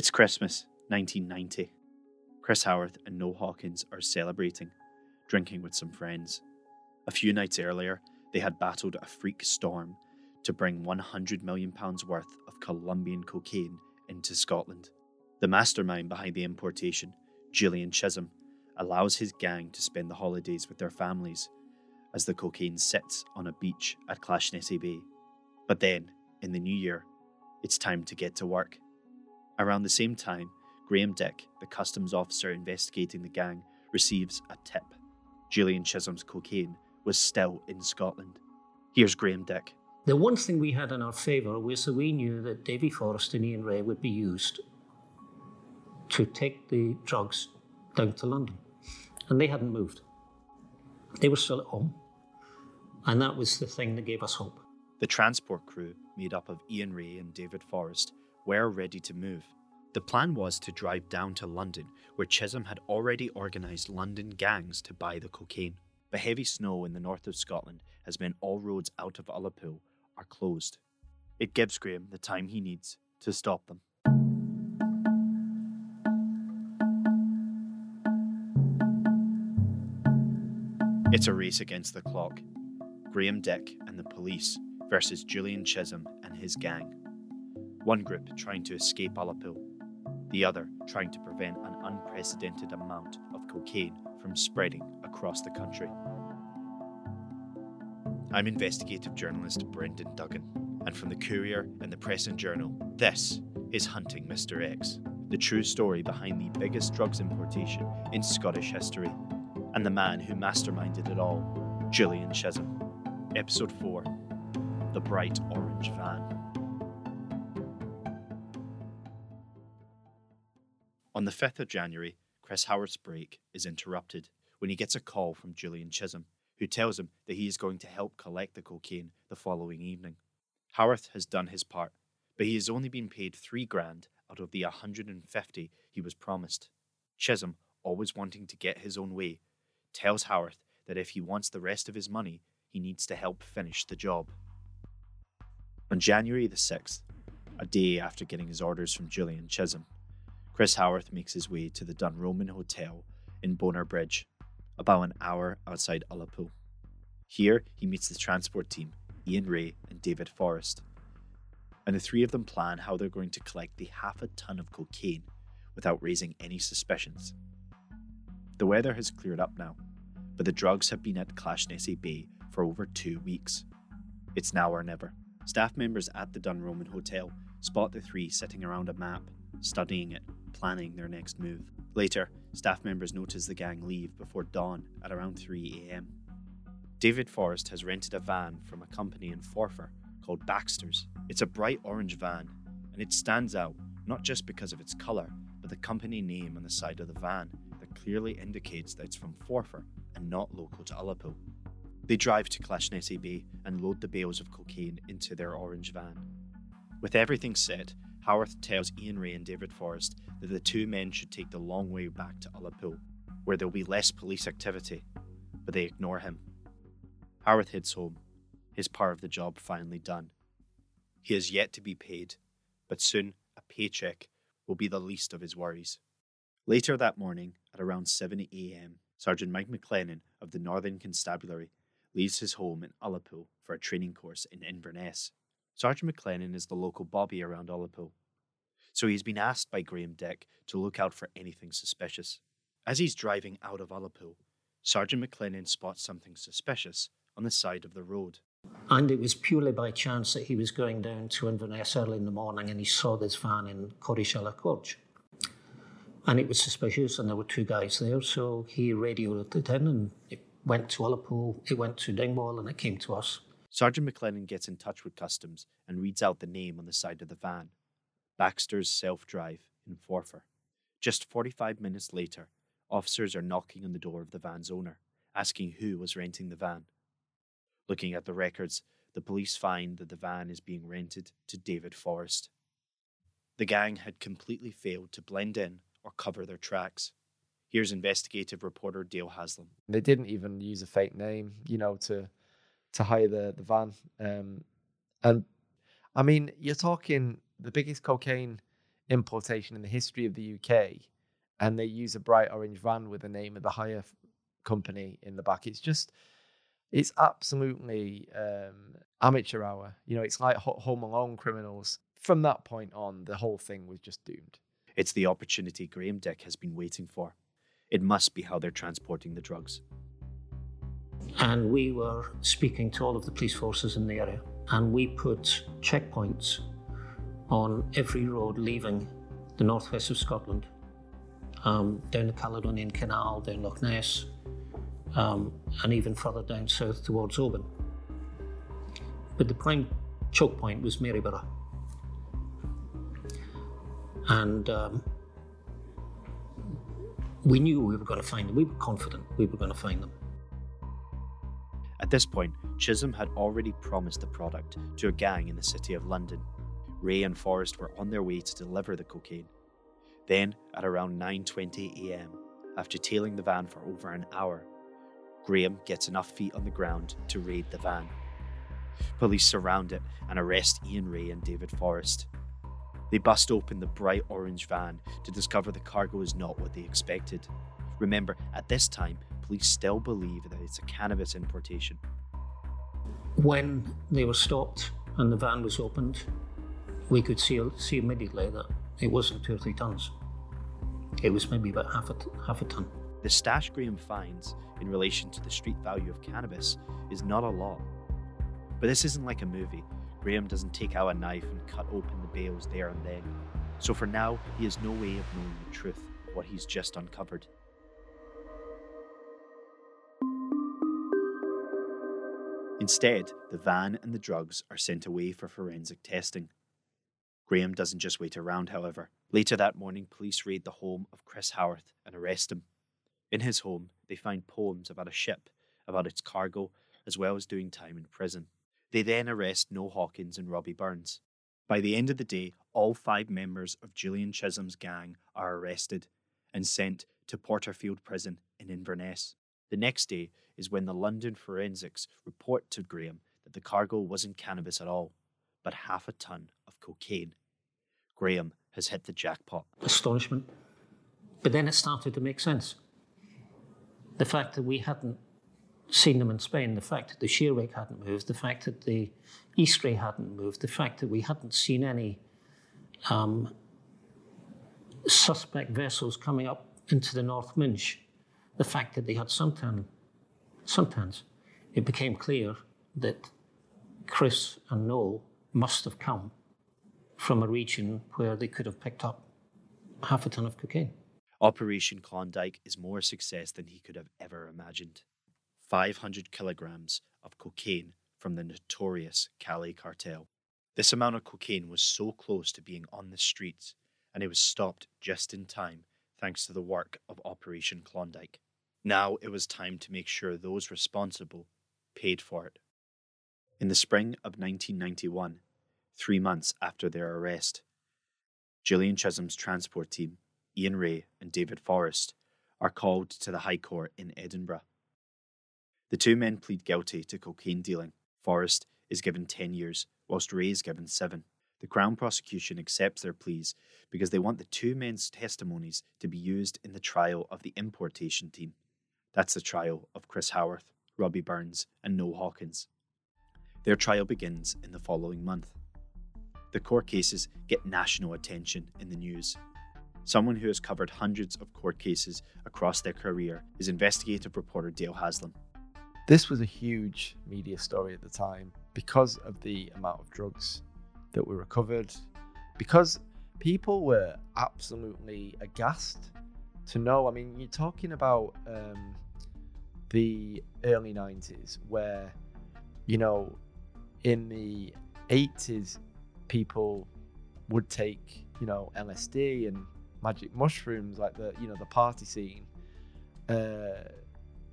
It's Christmas, 1990. Chris Howarth and Noel Hawkins are celebrating, drinking with some friends. A few nights earlier, they had battled a freak storm to bring £100 million worth of Colombian cocaine into Scotland. The mastermind behind the importation, Julian Chisholm, allows his gang to spend the holidays with their families as the cocaine sits on a beach at Clashnessie Bay. But then, in the new year, it's time to get to work. Around the same time, Graham Dick, the customs officer investigating the gang, receives a tip. Julian Chisholm's cocaine was still in Scotland. Here's Graham Dick. The one thing we had in our favour was that we knew that Davy Forrest and Ian Ray would be used to take the drugs down to London. And they hadn't moved. They were still at home. And that was the thing that gave us hope. The transport crew, made up of Ian Ray and David Forrest, were ready to move. The plan was to drive down to London, where Chisholm had already organised London gangs to buy the cocaine. But heavy snow in the north of Scotland has meant all roads out of Ullapool are closed. It gives Graham the time he needs to stop them. It's a race against the clock. Graham Dick and the police versus Julian Chisholm and his gang. One group trying to escape Ullapool, the other trying to prevent an unprecedented amount of cocaine from spreading across the country. I'm investigative journalist Brendan Duggan, and from the Courier and the Press and Journal, this is Hunting Mr. X, the true story behind the biggest drugs importation in Scottish history, and the man who masterminded it all, Julian Chisholm. Episode 4 The Bright Orange Van. On the 5th of January, Chris Howarth's break is interrupted when he gets a call from Julian Chisholm, who tells him that he is going to help collect the cocaine the following evening. Howarth has done his part, but he has only been paid three grand out of the 150 he was promised. Chisholm, always wanting to get his own way, tells Howarth that if he wants the rest of his money, he needs to help finish the job. On January the 6th, a day after getting his orders from Julian Chisholm, Chris Howarth makes his way to the Dunroamin Hotel in Bonar Bridge, about an hour outside Ullapool. Here, he meets the transport team, Ian Ray and David Forrest, and the three of them plan how they're going to collect the half a ton of cocaine without raising any suspicions. The weather has cleared up now, but the drugs have been at Clashnessie Bay for over two weeks. It's now or never. Staff members at the Dunroamin Hotel spot the three sitting around a map, studying it, planning their next move. Later, staff members notice the gang leave before dawn at around 3 am. David Forrest has rented a van from a company in Forfar called Baxter's. It's a bright orange van, and it stands out not just because of its colour, but the company name on the side of the van that clearly indicates that it's from Forfar and not local to Ullapool. They drive to Clashnessie Bay and load the bales of cocaine into their orange van. With everything set, Howarth tells Ian Ray and David Forrest that the two men should take the long way back to Ullapool, where there'll be less police activity, but they ignore him. Howarth heads home, his part of the job finally done. He has yet to be paid, but soon a paycheck will be the least of his worries. Later that morning, at around 7 am, Sergeant Mike McLennan of the Northern Constabulary leaves his home in Ullapool for a training course in Inverness. Sergeant McLennan is the local bobby around Ullapool, so he's been asked by Graham Dick to look out for anything suspicious. As he's driving out of Ullapool, Sergeant McLennan spots something suspicious on the side of the road. And it was purely by chance that he was going down to Inverness early in the morning and he saw this van in Corrieshalloch. And it was suspicious, and there were two guys there, so he radioed it in and it went to Ullapool, it went to Dingwall, and it came to us. Sergeant McLennan gets in touch with Customs and reads out the name on the side of the van Baxter's Self Drive in Forfar. Just 45 minutes later, officers are knocking on the door of the van's owner, asking who was renting the van. Looking at the records, the police find that the van is being rented to David Forrest. The gang had completely failed to blend in or cover their tracks. Here's investigative reporter Dale Haslam. They didn't even use a fake name, you know, to to hire the the van. Um, and I mean, you're talking the biggest cocaine importation in the history of the UK, and they use a bright orange van with the name of the hire company in the back. It's just, it's absolutely um, amateur hour. You know, it's like Home Alone criminals. From that point on, the whole thing was just doomed. It's the opportunity Graham Dick has been waiting for. It must be how they're transporting the drugs. And we were speaking to all of the police forces in the area, and we put checkpoints on every road leaving the northwest of Scotland, um, down the Caledonian Canal, down Loch Ness, um, and even further down south towards Oban. But the prime choke point was Maryburgh. And um, we knew we were going to find them. We were confident we were going to find them. At this point, Chisholm had already promised the product to a gang in the city of London. Ray and Forrest were on their way to deliver the cocaine. Then, at around 9:20 a.m., after tailing the van for over an hour, Graham gets enough feet on the ground to raid the van. Police surround it and arrest Ian Ray and David Forrest. They bust open the bright orange van to discover the cargo is not what they expected. Remember, at this time, police still believe that it's a cannabis importation. When they were stopped and the van was opened, we could see, see immediately that it wasn't two or three tons. It was maybe about half a, half a ton. The stash Graham finds in relation to the street value of cannabis is not a lot. But this isn't like a movie. Graham doesn't take out a knife and cut open the bales there and then. So for now, he has no way of knowing the truth of what he's just uncovered. Instead, the van and the drugs are sent away for forensic testing. Graham doesn't just wait around, however. Later that morning, police raid the home of Chris Howarth and arrest him. In his home, they find poems about a ship, about its cargo, as well as doing time in prison. They then arrest Noel Hawkins and Robbie Burns. By the end of the day, all five members of Julian Chisholm's gang are arrested and sent to Porterfield Prison in Inverness. The next day is when the London forensics report to Graham that the cargo wasn't cannabis at all, but half a ton cocaine. Graham has hit the jackpot. Astonishment. But then it started to make sense. The fact that we hadn't seen them in Spain, the fact that the rake hadn't moved, the fact that the east ray hadn't moved, the fact that we hadn't seen any um, suspect vessels coming up into the North Minch the fact that they had suntan, suntans, it became clear that Chris and Noel must have come from a region where they could have picked up half a ton of cocaine. Operation Klondike is more success than he could have ever imagined. 500 kilograms of cocaine from the notorious Cali cartel. This amount of cocaine was so close to being on the streets, and it was stopped just in time thanks to the work of Operation Klondike. Now it was time to make sure those responsible paid for it. In the spring of 1991, three months after their arrest, Julian Chisholm's transport team, Ian Ray and David Forrest, are called to the High Court in Edinburgh. The two men plead guilty to cocaine dealing. Forrest is given 10 years, whilst Ray is given 7. The Crown prosecution accepts their pleas because they want the two men's testimonies to be used in the trial of the importation team. That's the trial of Chris Howarth, Robbie Burns, and Noel Hawkins. Their trial begins in the following month. The court cases get national attention in the news. Someone who has covered hundreds of court cases across their career is investigative reporter Dale Haslam. This was a huge media story at the time because of the amount of drugs that were recovered, because people were absolutely aghast to know. I mean, you're talking about um, the early 90s where, you know, in the 80s, people would take, you know, LSD and magic mushrooms, like the, you know, the party scene. Uh,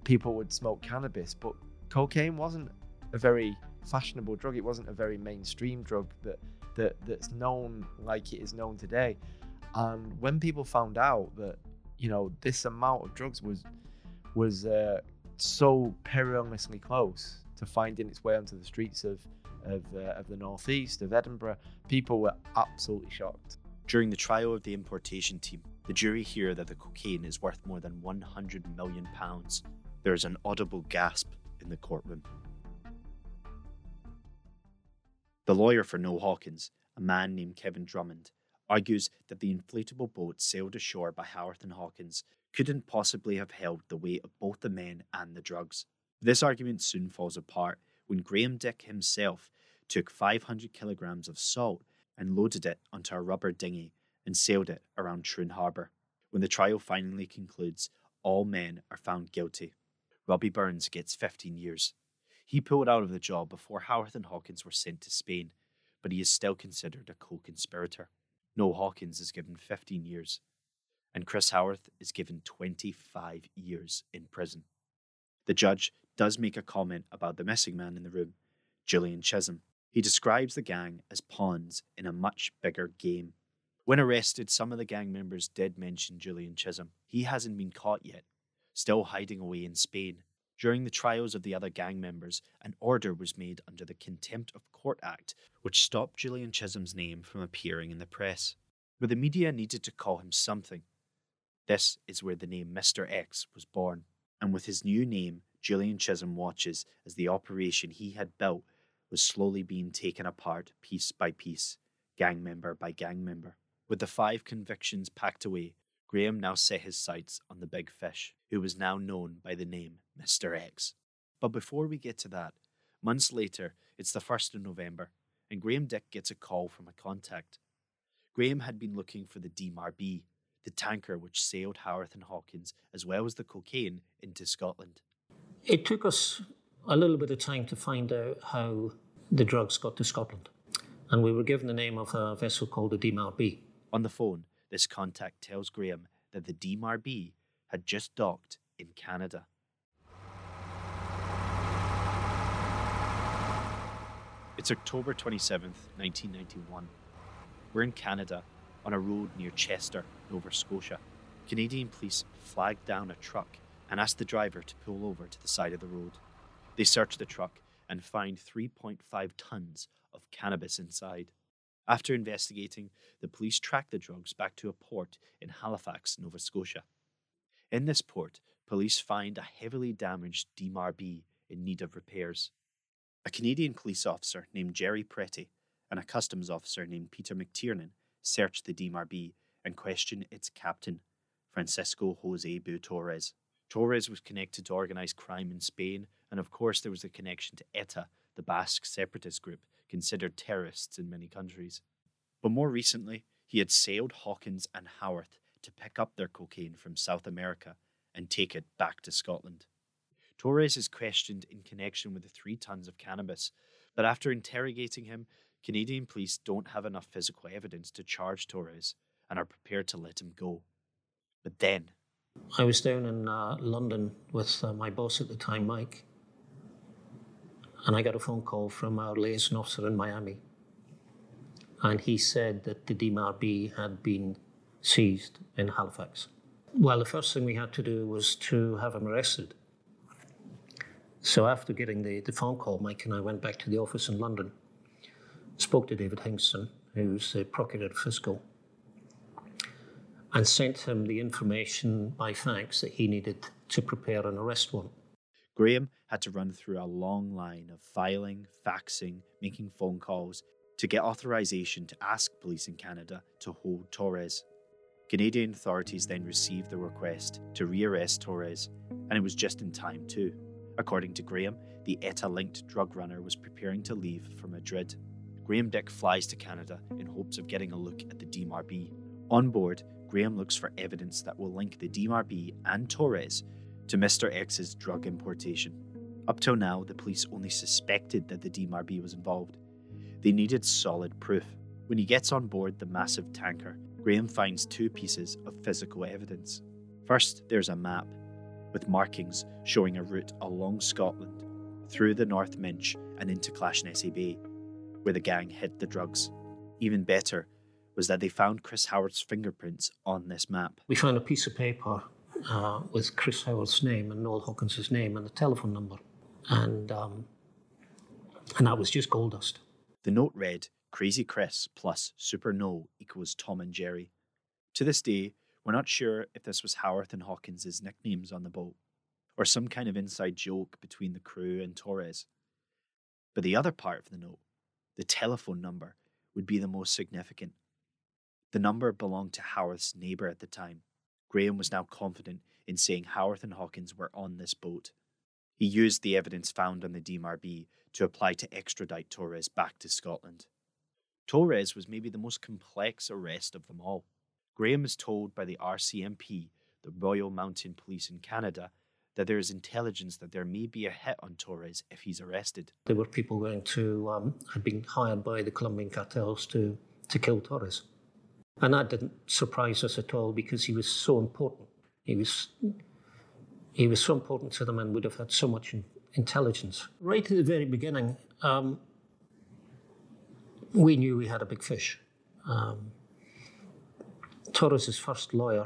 people would smoke cannabis, but cocaine wasn't a very fashionable drug. It wasn't a very mainstream drug that that that's known like it is known today. And when people found out that you know this amount of drugs was was uh, so perilously close to finding its way onto the streets of of, uh, of the northeast of Edinburgh, people were absolutely shocked. During the trial of the importation team, the jury hear that the cocaine is worth more than 100 million pounds. There is an audible gasp in the courtroom. The lawyer for Noel Hawkins, a man named Kevin Drummond, argues that the inflatable boat sailed ashore by Howarth and Hawkins couldn't possibly have held the weight of both the men and the drugs. This argument soon falls apart when Graham Dick himself took 500 kilograms of salt and loaded it onto a rubber dinghy and sailed it around Troon Harbour. When the trial finally concludes, all men are found guilty. Robbie Burns gets 15 years. He pulled out of the job before Howarth and Hawkins were sent to Spain, but he is still considered a co conspirator. Noel Hawkins is given 15 years, and Chris Howarth is given 25 years in prison. The judge does make a comment about the missing man in the room, Julian Chisholm. He describes the gang as pawns in a much bigger game. When arrested, some of the gang members did mention Julian Chisholm. He hasn't been caught yet, still hiding away in Spain. During the trials of the other gang members, an order was made under the Contempt of Court Act, which stopped Julian Chisholm's name from appearing in the press. But the media needed to call him something. This is where the name Mr. X was born, and with his new name, Julian Chisholm watches as the operation he had built was slowly being taken apart piece by piece, gang member by gang member. With the five convictions packed away, Graham now set his sights on the big fish, who was now known by the name Mr. X. But before we get to that, months later, it's the 1st of November, and Graham Dick gets a call from a contact. Graham had been looking for the DMRB, the tanker which sailed Howarth and Hawkins, as well as the cocaine, into Scotland. It took us a little bit of time to find out how the drugs got to Scotland. And we were given the name of a vessel called the DMRB. On the phone, this contact tells Graham that the DMRB had just docked in Canada. It's October 27th, 1991. We're in Canada on a road near Chester, Nova Scotia. Canadian police flagged down a truck and asked the driver to pull over to the side of the road. They search the truck and find 3.5 tons of cannabis inside. After investigating, the police track the drugs back to a port in Halifax, Nova Scotia. In this port, police find a heavily damaged DMRB in need of repairs. A Canadian police officer named Jerry Pretty and a customs officer named Peter McTiernan search the DMRB and question its captain, Francisco Jose Bu Torres. Torres was connected to organized crime in Spain, and of course, there was a connection to ETA, the Basque separatist group, considered terrorists in many countries. But more recently, he had sailed Hawkins and Howarth to pick up their cocaine from South America and take it back to Scotland. Torres is questioned in connection with the three tons of cannabis, but after interrogating him, Canadian police don't have enough physical evidence to charge Torres and are prepared to let him go. But then, I was down in uh, London with uh, my boss at the time, Mike, and I got a phone call from our liaison officer in Miami. And he said that the DMRB had been seized in Halifax. Well, the first thing we had to do was to have him arrested. So after getting the, the phone call, Mike and I went back to the office in London, spoke to David Hingston, who's the Procurator Fiscal, and sent him the information by fax that he needed to prepare an arrest warrant. Graham had to run through a long line of filing, faxing, making phone calls to get authorization to ask police in Canada to hold Torres. Canadian authorities then received the request to rearrest Torres, and it was just in time too. According to Graham, the ETA linked drug runner was preparing to leave for Madrid. Graham Dick flies to Canada in hopes of getting a look at the DMRB. On board, Graham looks for evidence that will link the DMRB and Torres to Mr. X's drug importation. Up till now, the police only suspected that the DMRB was involved. They needed solid proof. When he gets on board the massive tanker, Graham finds two pieces of physical evidence. First, there's a map with markings showing a route along Scotland, through the North Minch and into Clashnessie Bay, where the gang hid the drugs. Even better, was that they found Chris Howarth's fingerprints on this map. We found a piece of paper uh, with Chris Howarth's name and Noel Hawkins' name and the telephone number. And, um, and that was just gold dust. The note read Crazy Chris plus Super Noel equals Tom and Jerry. To this day, we're not sure if this was Howarth and Hawkins' nicknames on the boat, or some kind of inside joke between the crew and Torres. But the other part of the note, the telephone number, would be the most significant. The number belonged to Howarth's neighbour at the time. Graham was now confident in saying Howarth and Hawkins were on this boat. He used the evidence found on the DMRB to apply to extradite Torres back to Scotland. Torres was maybe the most complex arrest of them all. Graham is told by the RCMP, the Royal Mounted Police in Canada, that there is intelligence that there may be a hit on Torres if he's arrested. There were people going to, um, had been hired by the Colombian cartels to, to kill Torres. And that didn't surprise us at all because he was so important. He was, he was so important to them and would have had so much intelligence. Right at the very beginning, um, we knew we had a big fish. Um, Torres's first lawyer,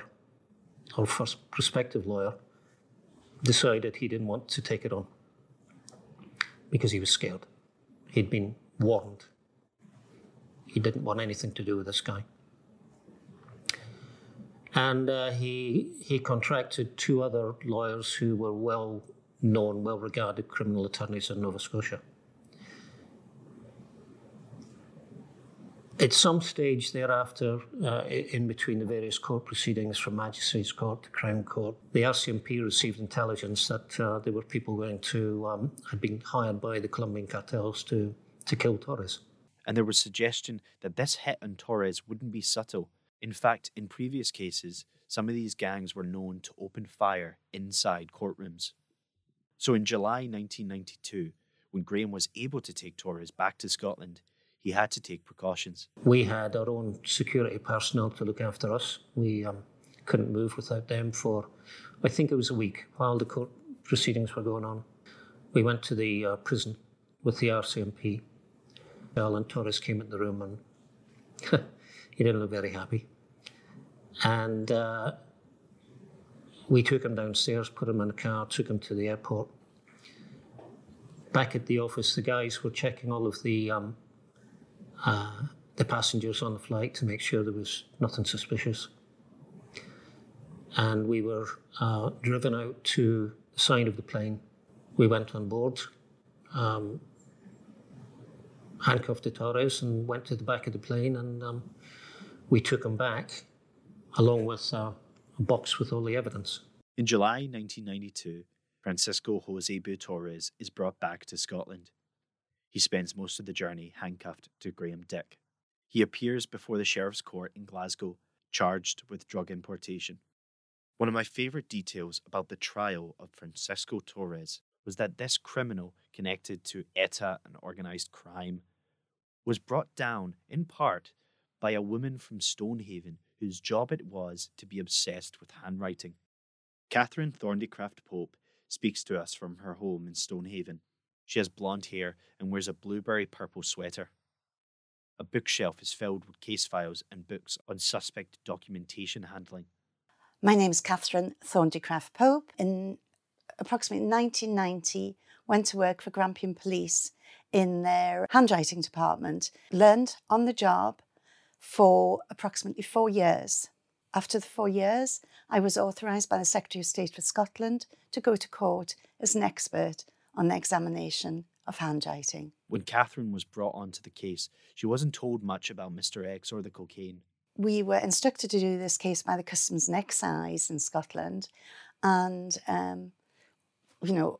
or first prospective lawyer, decided he didn't want to take it on because he was scared. He'd been warned. He didn't want anything to do with this guy. And uh, he, he contracted two other lawyers who were well known, well regarded criminal attorneys in Nova Scotia. At some stage thereafter, uh, in between the various court proceedings from Magistrates Court to Crown Court, the RCMP received intelligence that uh, there were people going to, um, had been hired by the Colombian cartels to, to kill Torres. And there was suggestion that this hit on Torres wouldn't be subtle. In fact, in previous cases, some of these gangs were known to open fire inside courtrooms. So in July 1992, when Graham was able to take Torres back to Scotland, he had to take precautions. We had our own security personnel to look after us. We um, couldn't move without them for, I think it was a week while the court proceedings were going on. We went to the uh, prison with the RCMP. Alan Torres came in the room and he didn't look very happy. And uh, we took him downstairs, put him in a car, took him to the airport. Back at the office, the guys were checking all of the um, uh, the passengers on the flight to make sure there was nothing suspicious. And we were uh, driven out to the side of the plane. We went on board, um, handcuffed the Torres, and went to the back of the plane, and um, we took him back along with uh, a box with all the evidence. In July 1992, Francisco Jose Torres is brought back to Scotland. He spends most of the journey handcuffed to Graham Dick. He appears before the Sheriff's Court in Glasgow, charged with drug importation. One of my favourite details about the trial of Francisco Torres was that this criminal connected to ETA and organised crime was brought down in part by a woman from Stonehaven whose job it was to be obsessed with handwriting. Catherine Thorndycraft Pope speaks to us from her home in Stonehaven. She has blonde hair and wears a blueberry purple sweater. A bookshelf is filled with case files and books on suspect documentation handling. My name is Catherine Thorndycraft Pope. In approximately 1990, went to work for Grampian Police in their handwriting department. Learned on the job for approximately four years. After the four years, I was authorised by the Secretary of State for Scotland to go to court as an expert on the examination of handwriting. When Catherine was brought onto the case, she wasn't told much about Mr. X or the cocaine. We were instructed to do this case by the Customs and Excise in Scotland, and um, you know,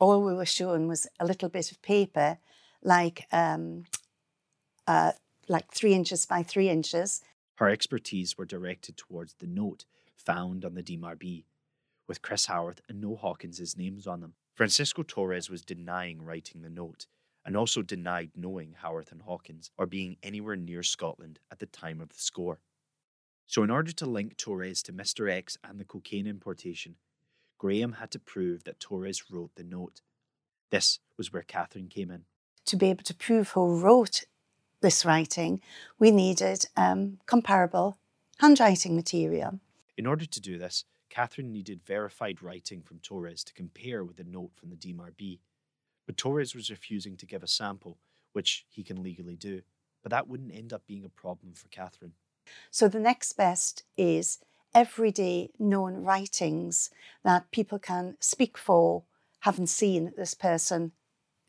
all we were shown was a little bit of paper, like um, uh, like three inches by three inches. Her expertise were directed towards the note found on the DMRB, with Chris Howarth and Noel Hawkins' names on them. Francisco Torres was denying writing the note and also denied knowing Howarth and Hawkins or being anywhere near Scotland at the time of the score. So, in order to link Torres to Mr. X and the cocaine importation, Graham had to prove that Torres wrote the note. This was where Catherine came in. To be able to prove who wrote this writing, we needed um, comparable handwriting material. In order to do this, Catherine needed verified writing from Torres to compare with a note from the DMRB. But Torres was refusing to give a sample, which he can legally do. but that wouldn't end up being a problem for Catherine. So the next best is everyday known writings that people can speak for, having seen this person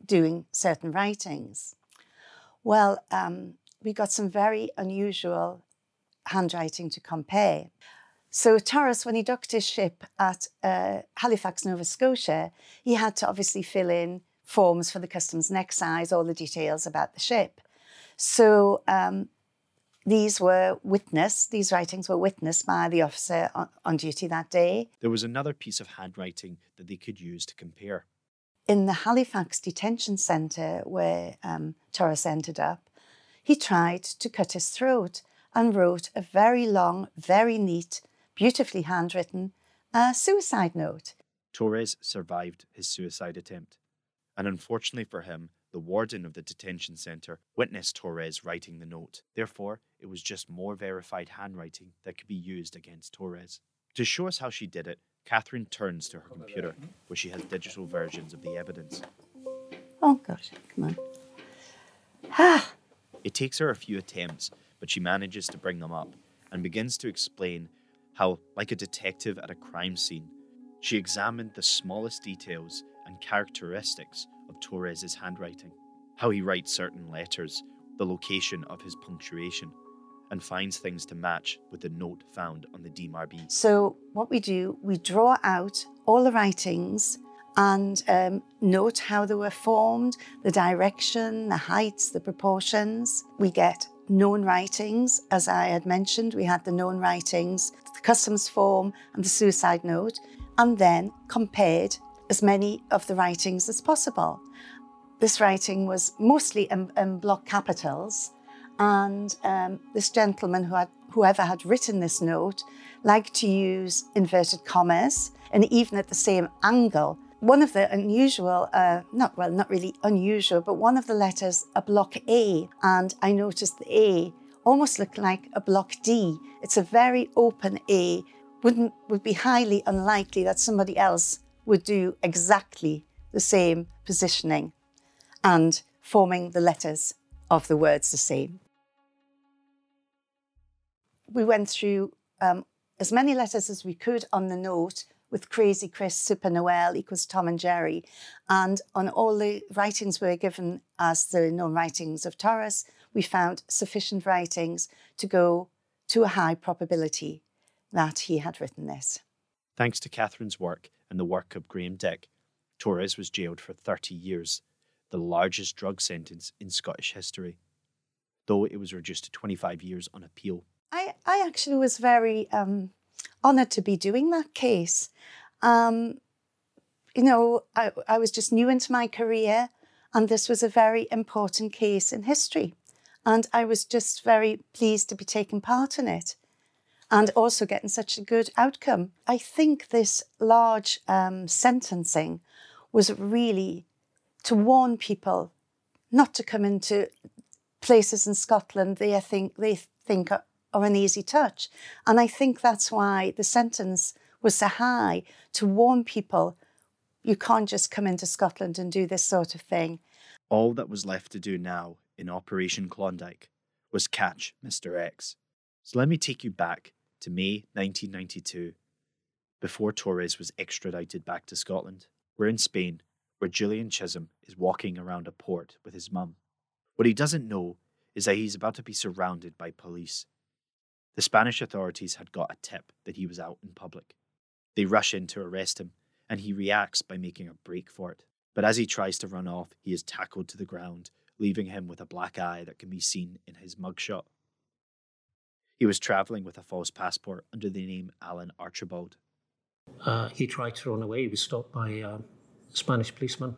doing certain writings. Well, um, we got some very unusual handwriting to compare. So Torres, when he docked his ship at uh, Halifax, Nova Scotia, he had to obviously fill in forms for the customs and excise, all the details about the ship. So um, these were witnessed, these writings were witnessed by the officer on, on duty that day. There was another piece of handwriting that they could use to compare. In the Halifax detention centre where um, Torres ended up, he tried to cut his throat and wrote a very long, very neat, beautifully handwritten uh, suicide note. Torres survived his suicide attempt. And unfortunately for him, the warden of the detention centre witnessed Torres writing the note. Therefore, it was just more verified handwriting that could be used against Torres. To show us how she did it, Catherine turns to her computer, where she has digital versions of the evidence. Oh gosh, come on. Ah, It takes her a few attempts, but she manages to bring them up and begins to explain how, like a detective at a crime scene, she examined the smallest details and characteristics of Torres's handwriting, how he writes certain letters, the location of his punctuation, and finds things to match with the note found on the DMRB. So, what we do, we draw out all the writings and um, note how they were formed, the direction, the heights, the proportions. We get known writings, as I had mentioned, we had the known writings, the customs form, and the suicide note, and then compared as many of the writings as possible. This writing was mostly in, in block capitals, and um, this gentleman who had, whoever had written this note liked to use inverted commas and even at the same angle. One of the unusual, uh, not well, not really unusual, but one of the letters, a block A, and I noticed the A almost looked like a block D. It's a very open A. Wouldn't would be highly unlikely that somebody else would do exactly the same positioning and forming the letters of the words the same. We went through um, as many letters as we could on the note with Crazy Chris, Super Noel equals Tom and Jerry. And on all the writings we were given as the known writings of Torres, we found sufficient writings to go to a high probability that he had written this. Thanks to Catherine's work and the work of Graham Dick, Torres was jailed for 30 years, the largest drug sentence in Scottish history, though it was reduced to 25 years on appeal. I, I actually was very um, honoured to be doing that case. Um, you know, I, I was just new into my career, and this was a very important case in history. And I was just very pleased to be taking part in it and also getting such a good outcome. I think this large um, sentencing was really to warn people not to come into places in Scotland they think they think are an easy touch. And I think that's why the sentence was so high to warn people you can't just come into Scotland and do this sort of thing. All that was left to do now in Operation Klondike was catch Mr. X. So let me take you back to May 1992, before Torres was extradited back to Scotland. We're in Spain, where Julian Chisholm is walking around a port with his mum. What he doesn't know is that he's about to be surrounded by police. The Spanish authorities had got a tip that he was out in public. They rush in to arrest him, and he reacts by making a break for it. But as he tries to run off, he is tackled to the ground, leaving him with a black eye that can be seen in his mugshot. He was travelling with a false passport under the name Alan Archibald. Uh, he tried to run away. He was stopped by uh, a Spanish policeman.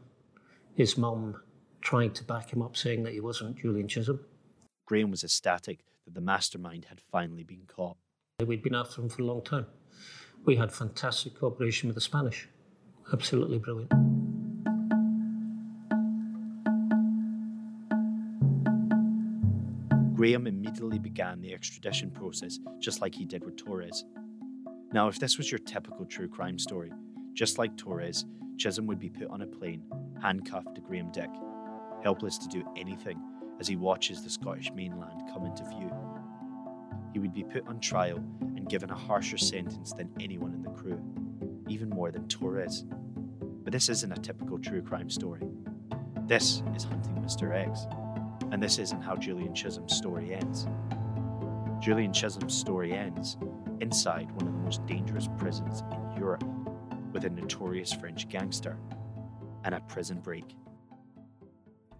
His mum tried to back him up, saying that he wasn't Julian Chisholm. Graham was ecstatic that the mastermind had finally been caught. We'd been after him for a long time. We had fantastic cooperation with the Spanish. Absolutely brilliant. Graham immediately began the extradition process, just like he did with Torres. Now, if this was your typical true crime story, just like Torres, Chisholm would be put on a plane, handcuffed to Graham Dick, helpless to do anything as he watches the Scottish mainland come into view. He would be put on trial and given a harsher sentence than anyone in the crew, even more than Torres. But this isn't a typical true crime story. This is Hunting Mr. X, and this isn't how Julian Chisholm's story ends. Julian Chisholm's story ends inside one of the most dangerous prisons in Europe with a notorious French gangster and a prison break.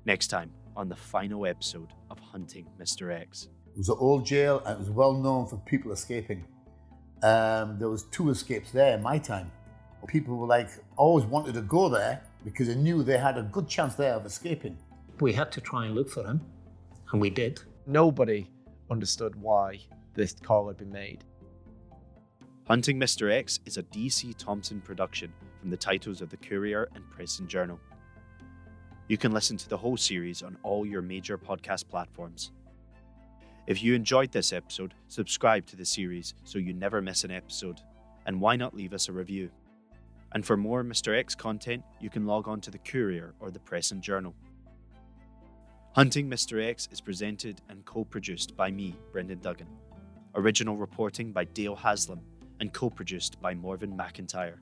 Next time on the final episode of Hunting Mr. X. It was an old jail and it was well known for people escaping. Um, there was two escapes there in my time. People were like always wanted to go there because they knew they had a good chance there of escaping. We had to try and look for him, and we did. Nobody understood why this call had been made. Hunting Mr. X is a DC Thomson production from the titles of the Courier and Press and Journal. You can listen to the whole series on all your major podcast platforms. If you enjoyed this episode, subscribe to the series so you never miss an episode. And why not leave us a review? And for more Mr. X content, you can log on to the Courier or the Press and Journal. Hunting Mr. X is presented and co produced by me, Brendan Duggan. Original reporting by Dale Haslam and co produced by Morven McIntyre.